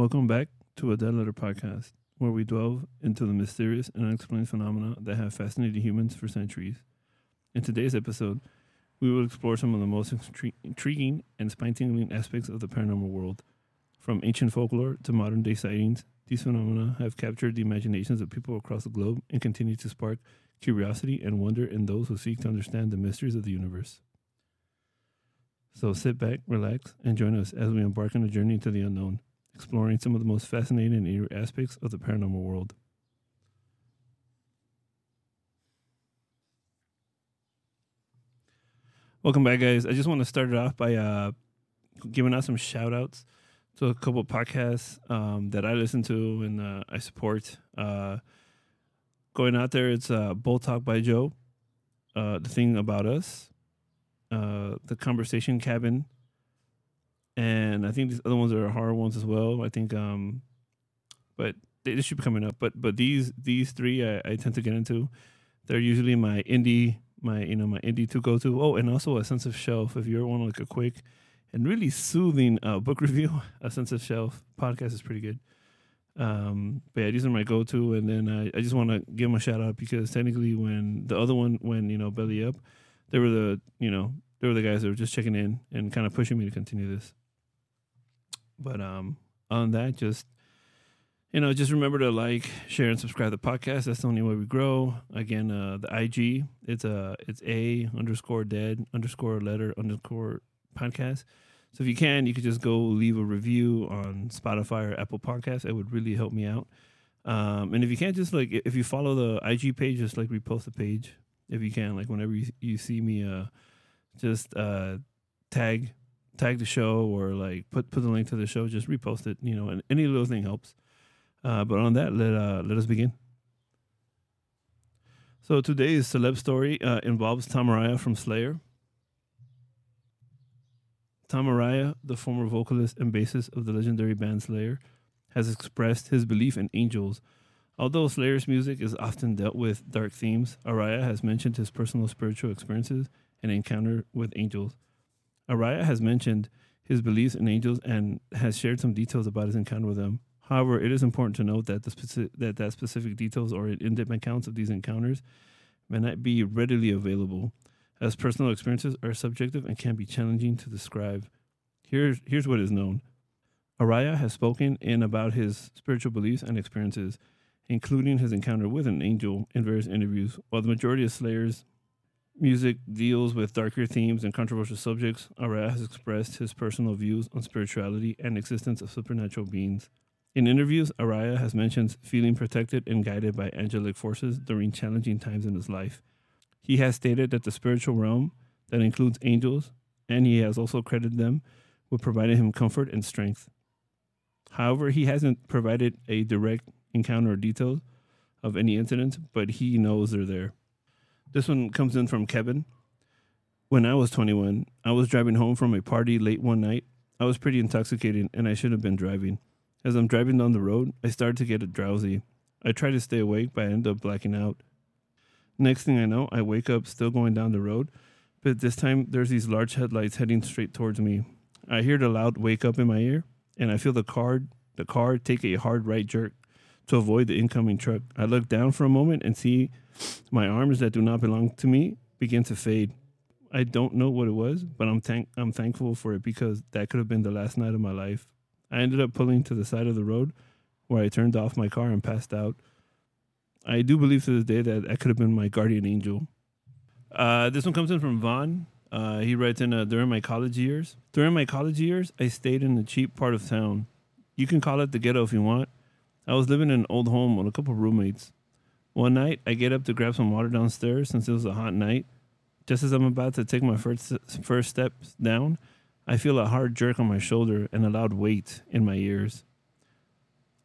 Welcome back to a Dead Letter podcast, where we delve into the mysterious and unexplained phenomena that have fascinated humans for centuries. In today's episode, we will explore some of the most intri- intriguing and spine tingling aspects of the paranormal world. From ancient folklore to modern day sightings, these phenomena have captured the imaginations of people across the globe and continue to spark curiosity and wonder in those who seek to understand the mysteries of the universe. So sit back, relax, and join us as we embark on a journey into the unknown, exploring some of the most fascinating and eerie aspects of the paranormal world. Welcome back, guys. I just want to start it off by uh, giving out some shout outs to a couple podcasts um, that I listen to and uh, I support. Uh, going out there, it's uh, Bull Talk by Joe, uh, The Thing About Us, uh, The Conversation Cabin, and I think these other ones are horror ones as well. I think, um, but they, they should be coming up. But but these these three I, I tend to get into. They're usually my indie my you know my indie to go to. Oh, and also a sense of shelf. If you ever want like a quick and really soothing uh, book review, a sense of shelf podcast is pretty good. Um, but yeah, these are my go to, and then I, I just want to give them a shout out because technically, when the other one, when you know Belly Up, they were the you know they were the guys that were just checking in and kind of pushing me to continue this. But um, on that, just you know, just remember to like, share, and subscribe to the podcast. That's the only way we grow. Again, uh, the IG it's a uh, it's a underscore dead underscore letter underscore podcast. So if you can, you could just go leave a review on Spotify or Apple Podcasts. It would really help me out. Um, and if you can't, just like if you follow the IG page, just like repost the page if you can. Like whenever you, you see me, uh, just uh, tag tag the show or like put put the link to the show. Just repost it. You know, and any little thing helps. Uh, but on that, let uh, let us begin. So today's celeb story uh, involves Tom Araya from Slayer. Tom Araya, the former vocalist and bassist of the legendary band Slayer, has expressed his belief in angels. Although Slayer's music is often dealt with dark themes, Araya has mentioned his personal spiritual experiences and encounter with angels. Araya has mentioned his beliefs in angels and has shared some details about his encounter with them. However, it is important to note that the specific, that, that specific details or in-depth accounts of these encounters may not be readily available, as personal experiences are subjective and can be challenging to describe. Here's here's what is known. Araya has spoken in about his spiritual beliefs and experiences, including his encounter with an angel in various interviews. While the majority of Slayer's music deals with darker themes and controversial subjects, Araya has expressed his personal views on spirituality and existence of supernatural beings. In interviews, Araya has mentioned feeling protected and guided by angelic forces during challenging times in his life. He has stated that the spiritual realm, that includes angels, and he has also credited them with providing him comfort and strength. However, he hasn't provided a direct encounter or details of any incidents, but he knows they're there. This one comes in from Kevin. When I was 21, I was driving home from a party late one night. I was pretty intoxicated and I should have been driving. As I'm driving down the road, I started to get drowsy. I try to stay awake, but I end up blacking out. Next thing I know, I wake up still going down the road, but this time there's these large headlights heading straight towards me. I hear the loud wake up in my ear, and I feel the car the car take a hard right jerk to avoid the incoming truck. I look down for a moment and see my arms that do not belong to me begin to fade. I don't know what it was, but I'm thank I'm thankful for it because that could have been the last night of my life. I ended up pulling to the side of the road where I turned off my car and passed out. I do believe to this day that that could have been my guardian angel. Uh, this one comes in from Vaughn. Uh, he writes in uh, during my college years. During my college years, I stayed in a cheap part of town. You can call it the ghetto if you want. I was living in an old home with a couple roommates. One night, I get up to grab some water downstairs since it was a hot night. Just as I'm about to take my first first steps down, I feel a hard jerk on my shoulder and a loud weight in my ears.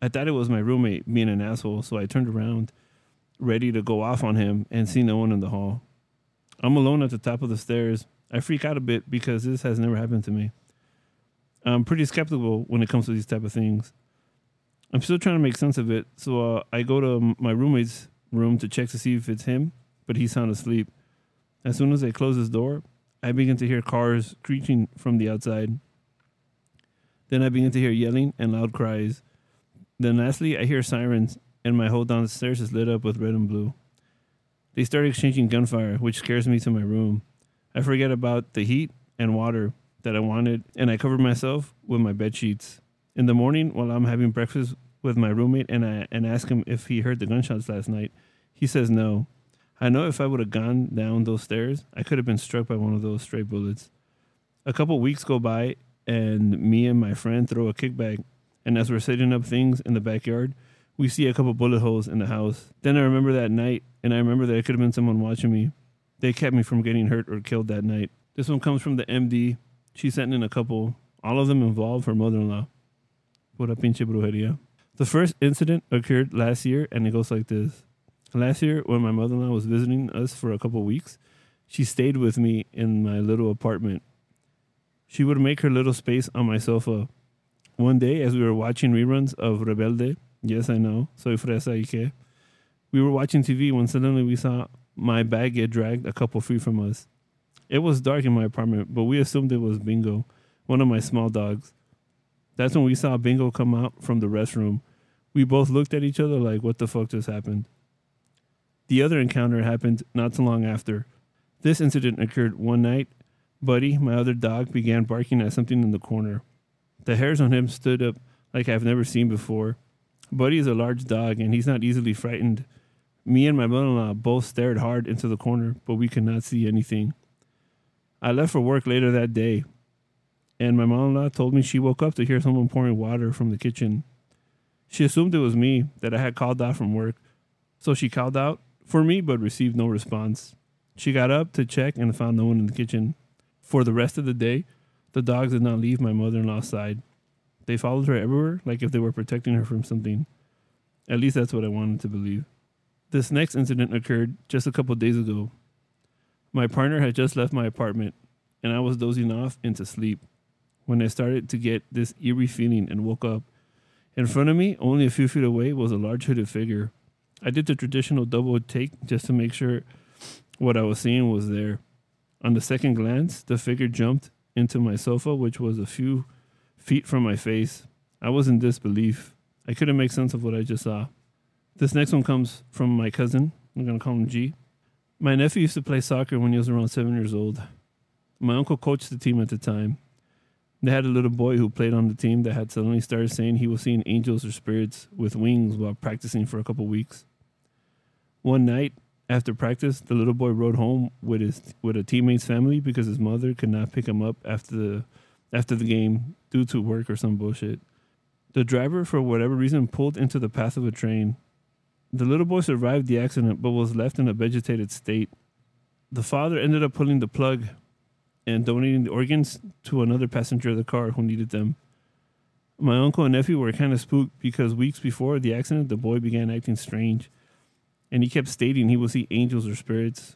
I thought it was my roommate being an asshole, so I turned around, ready to go off on him, and see no one in the hall. I'm alone at the top of the stairs. I freak out a bit because this has never happened to me. I'm pretty skeptical when it comes to these type of things. I'm still trying to make sense of it, so uh, I go to my roommate's room to check to see if it's him, but he's sound asleep. As soon as I close his door, I begin to hear cars screeching from the outside. Then I begin to hear yelling and loud cries. Then lastly, I hear sirens, and my whole downstairs is lit up with red and blue. They start exchanging gunfire, which scares me to my room. I forget about the heat and water that I wanted, and I cover myself with my bed sheets. In the morning, while I'm having breakfast with my roommate, and I and ask him if he heard the gunshots last night, he says no. I know if I would have gone down those stairs, I could have been struck by one of those stray bullets. A couple weeks go by, and me and my friend throw a kickback. And as we're setting up things in the backyard, we see a couple bullet holes in the house. Then I remember that night, and I remember that it could have been someone watching me. They kept me from getting hurt or killed that night. This one comes from the MD. She sent in a couple. All of them involve her mother-in-law. Pura pinche brujeria. The first incident occurred last year, and it goes like this. Last year, when my mother-in-law was visiting us for a couple weeks, she stayed with me in my little apartment. She would make her little space on my sofa. One day, as we were watching reruns of Rebelde, yes, I know, soy fresa y que, we were watching TV when suddenly we saw my bag get dragged a couple feet from us. It was dark in my apartment, but we assumed it was Bingo, one of my small dogs. That's when we saw Bingo come out from the restroom. We both looked at each other like, what the fuck just happened? The other encounter happened not so long after. This incident occurred one night Buddy, my other dog, began barking at something in the corner. The hairs on him stood up like I've never seen before. Buddy is a large dog and he's not easily frightened. Me and my mother in law both stared hard into the corner, but we could not see anything. I left for work later that day, and my mother in law told me she woke up to hear someone pouring water from the kitchen. She assumed it was me, that I had called out from work, so she called out for me but received no response. She got up to check and found no one in the kitchen. For the rest of the day, the dogs did not leave my mother in law's side. They followed her everywhere, like if they were protecting her from something. At least that's what I wanted to believe. This next incident occurred just a couple days ago. My partner had just left my apartment, and I was dozing off into sleep when I started to get this eerie feeling and woke up. In front of me, only a few feet away, was a large hooded figure. I did the traditional double take just to make sure what I was seeing was there. On the second glance, the figure jumped into my sofa, which was a few feet from my face. I was in disbelief. I couldn't make sense of what I just saw. This next one comes from my cousin. I'm going to call him G. My nephew used to play soccer when he was around seven years old. My uncle coached the team at the time. They had a little boy who played on the team that had suddenly started saying he was seeing angels or spirits with wings while practicing for a couple weeks. One night, after practice, the little boy rode home with his with a teammate's family because his mother could not pick him up after the after the game due to work or some bullshit. The driver, for whatever reason, pulled into the path of a train. The little boy survived the accident but was left in a vegetated state. The father ended up pulling the plug and donating the organs to another passenger of the car who needed them. My uncle and nephew were kind of spooked because weeks before the accident, the boy began acting strange and he kept stating he will see angels or spirits.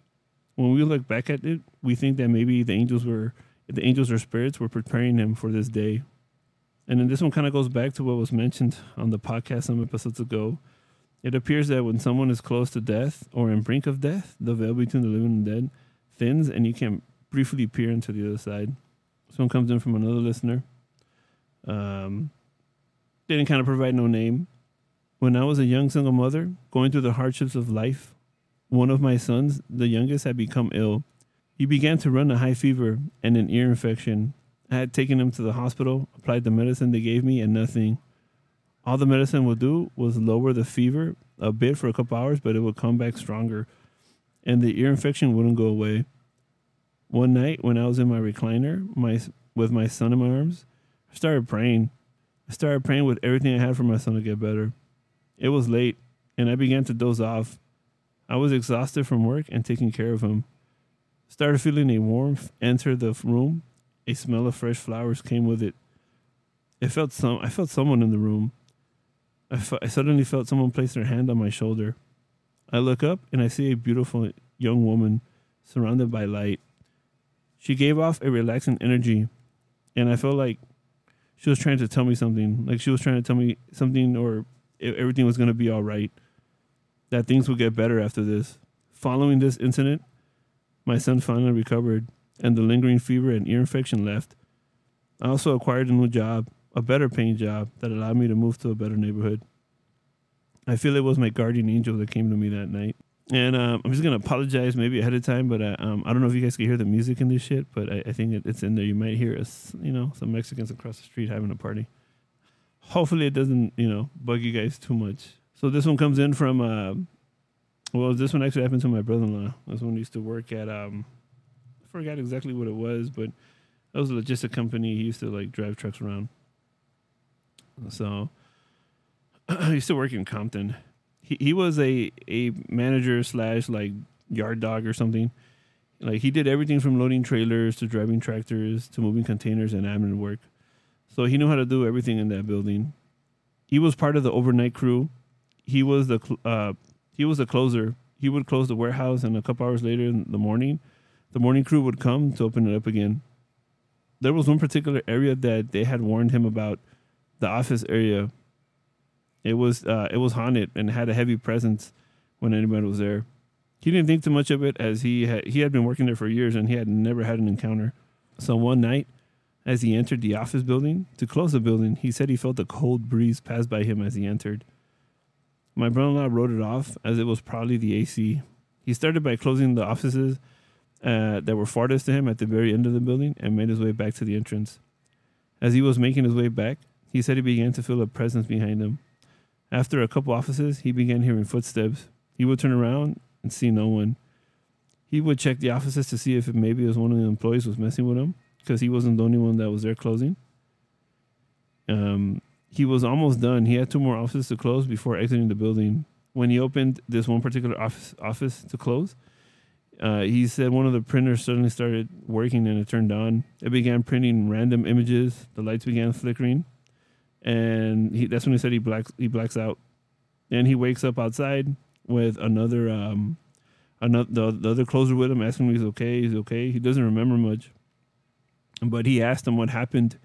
When we look back at it, we think that maybe the angels were the angels or spirits were preparing him for this day. And then this one kind of goes back to what was mentioned on the podcast some episodes ago. It appears that when someone is close to death or in brink of death, the veil between the living and dead thins and you can briefly peer into the other side. Someone comes in from another listener. Um, didn't kind of provide no name. When I was a young single mother going through the hardships of life, one of my sons, the youngest, had become ill. He began to run a high fever and an ear infection. I had taken him to the hospital, applied the medicine they gave me, and nothing. All the medicine would do was lower the fever a bit for a couple hours, but it would come back stronger, and the ear infection wouldn't go away. One night, when I was in my recliner, my with my son in my arms, I started praying. I started praying with everything I had for my son to get better. It was late, and I began to doze off. I was exhausted from work and taking care of him. Started feeling a warmth enter the room. A smell of fresh flowers came with it. It felt some. I felt someone in the room. I. I suddenly felt someone place their hand on my shoulder. I look up and I see a beautiful young woman surrounded by light. She gave off a relaxing energy, and I felt like she was trying to tell me something. Like she was trying to tell me something or everything was going to be all right, that things would get better after this. Following this incident, my son finally recovered, and the lingering fever and ear infection left. I also acquired a new job, a better paying job that allowed me to move to a better neighborhood. I feel it was my guardian angel that came to me that night. And um, I'm just gonna apologize maybe ahead of time, but uh, um, I don't know if you guys can hear the music in this shit, but I, I think it, it's in there. You might hear us, you know, some Mexicans across the street having a party. Hopefully, it doesn't, you know, bug you guys too much. So this one comes in from, uh, well, this one actually happened to my brother-in-law. This one used to work at, um, I forgot exactly what it was, but it was a logistic company. He used to like drive trucks around. So he used to work in Compton. He he was a a manager slash like yard dog or something. Like he did everything from loading trailers to driving tractors to moving containers and admin work. So he knew how to do everything in that building. He was part of the overnight crew. He was the cl- uh, he was the closer. He would close the warehouse, and a couple hours later in the morning, the morning crew would come to open it up again. There was one particular area that they had warned him about, the office area. It was uh, it was haunted and had a heavy presence when anybody was there. He didn't think too much of it as he had he had been working there for years and he had never had an encounter. So one night, as he entered the office building to close the building, he said he felt a cold breeze pass by him as he entered. My brother-in-law wrote it off as it was probably the AC. He started by closing the offices uh, that were farthest to him at the very end of the building and made his way back to the entrance. As he was making his way back, he said he began to feel a presence behind him. After a couple offices, he began hearing footsteps. He would turn around and see no one. He would check the offices to see if maybe it was one of the employees was messing with him because he wasn't the only one that was there closing. Um, he was almost done. He had two more offices to close before exiting the building. When he opened this one particular office office to close, uh, he said one of the printers suddenly started working and it turned on. It began printing random images. The lights began flickering, and he, that's when he said he blacks he blacks out, and he wakes up outside with another um, another the, the other closer with him, asking him he's okay. He's okay. He doesn't remember much, but he asked him what happened.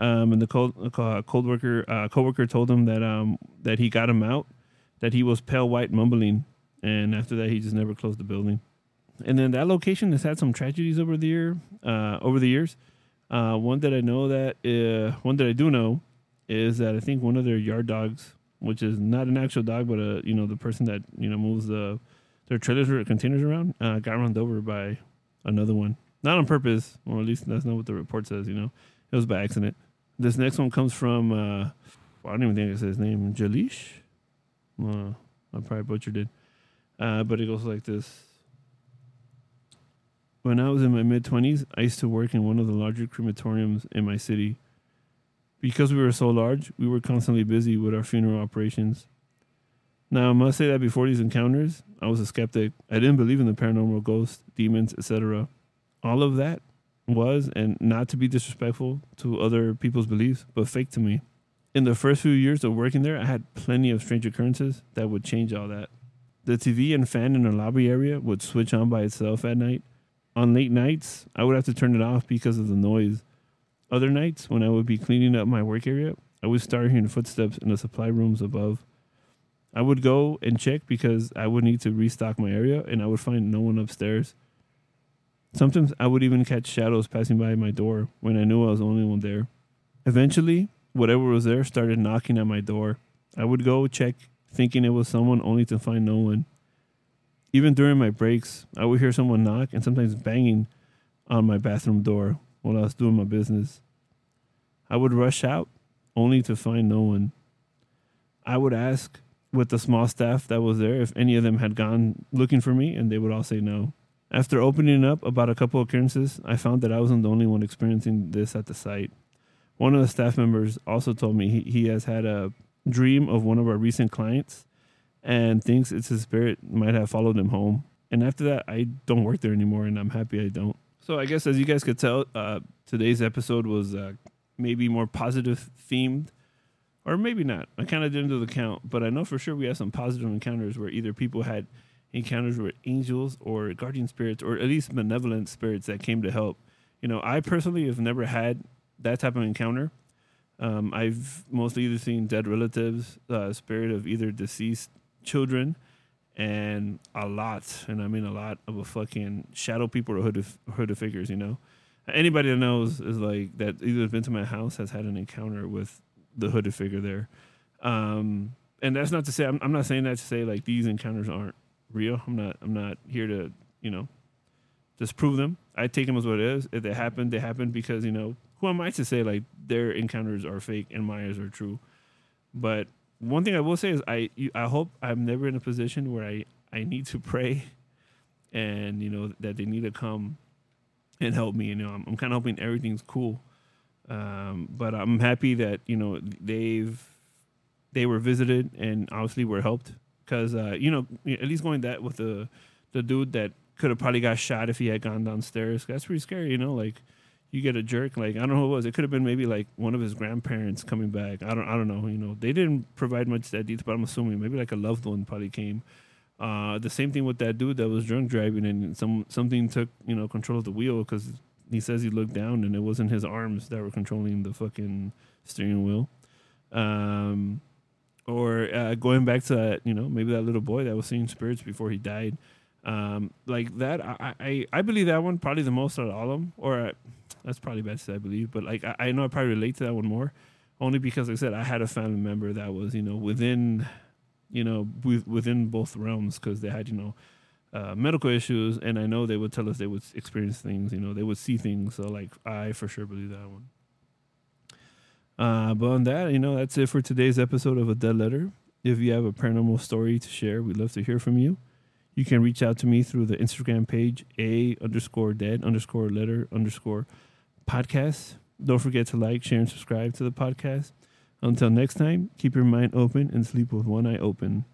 Um, and the cold, uh, cold worker, uh, coworker told him that um, that he got him out, that he was pale white mumbling, and after that he just never closed the building. And then that location has had some tragedies over the year, uh, over the years. Uh, one that I know that uh, one that I do know is that I think one of their yard dogs, which is not an actual dog, but a you know the person that you know moves the their trailers or containers around, uh, got run over by another one, not on purpose, or at least that's not what the report says. You know, it was by accident. This next one comes from uh, I don't even think it's his name, Jalish. Uh, I probably butchered it, uh, but it goes like this. When I was in my mid 20s, I used to work in one of the larger crematoriums in my city. Because we were so large, we were constantly busy with our funeral operations. Now, I must say that before these encounters, I was a skeptic. I didn't believe in the paranormal, ghosts, demons, etc. All of that was, and not to be disrespectful to other people's beliefs, but fake to me. In the first few years of working there, I had plenty of strange occurrences that would change all that. The TV and fan in the lobby area would switch on by itself at night. On late nights, I would have to turn it off because of the noise. Other nights, when I would be cleaning up my work area, I would start hearing footsteps in the supply rooms above. I would go and check because I would need to restock my area and I would find no one upstairs. Sometimes I would even catch shadows passing by my door when I knew I was the only one there. Eventually, whatever was there started knocking at my door. I would go check, thinking it was someone, only to find no one. Even during my breaks, I would hear someone knock and sometimes banging on my bathroom door while I was doing my business. I would rush out, only to find no one. I would ask with the small staff that was there if any of them had gone looking for me, and they would all say no. After opening up about a couple occurrences, I found that I wasn't the only one experiencing this at the site. One of the staff members also told me he, he has had a dream of one of our recent clients and thinks it's his spirit might have followed him home. And after that, I don't work there anymore, and I'm happy I don't. So I guess as you guys could tell, uh, today's episode was uh, maybe more positive themed, or maybe not. I kind of didn't do the count, but I know for sure we had some positive encounters where either people had encounters with angels or guardian spirits, or at least benevolent spirits that came to help. You know, I personally have never had that type of encounter. Um, I've mostly either seen dead relatives, uh, spirit of either deceased children, and a lot, and I mean a lot of a fucking shadow people or hooded, hooded figures, you know. anybody that knows is like that either has been to my house has had an encounter with the hooded figure there. Um, and that's not to say I'm, I'm not saying that to say like these encounters aren't real. I'm not I'm not here to you know disprove them. I take them as what it is. If they happen, they happen because you know who am I to say like their encounters are fake and Maya's are true. But one thing I will say is I I hope I'm never in a position where I I need to pray, and you know that they need to come and help me. You know I'm, I'm kind of hoping everything's cool. Um, but I'm happy that you know they've they were visited and obviously were helped because uh, you know at least going that with the the dude that could have probably got shot if he had gone downstairs. That's pretty scary, you know. Like you get a jerk, like I don't know who it was. It could have been maybe like one of his grandparents coming back. I don't I don't know. You know, they didn't provide much that detail, but I'm assuming maybe like a loved one probably came. Uh, the same thing with that dude that was drunk driving and some something took you know control of the wheel because he says he looked down and it wasn't his arms that were controlling the fucking steering wheel. Um, or uh, going back to that, you know, maybe that little boy that was seeing spirits before he died. Um, like that, I, I, I believe that one probably the most out of all of them. Or uh, that's probably best, I believe. But like, I, I know I probably relate to that one more, only because, like I said, I had a family member that was, you know, within, you know, with, within both realms because they had, you know, uh, medical issues, and I know they would tell us they would experience things, you know, they would see things. So like, I for sure believe that one. Uh, but on that, you know, that's it for today's episode of A Dead Letter. If you have a paranormal story to share, we'd love to hear from you. You can reach out to me through the Instagram page, A underscore dead underscore letter underscore podcast. Don't forget to like, share, and subscribe to the podcast. Until next time, keep your mind open and sleep with one eye open.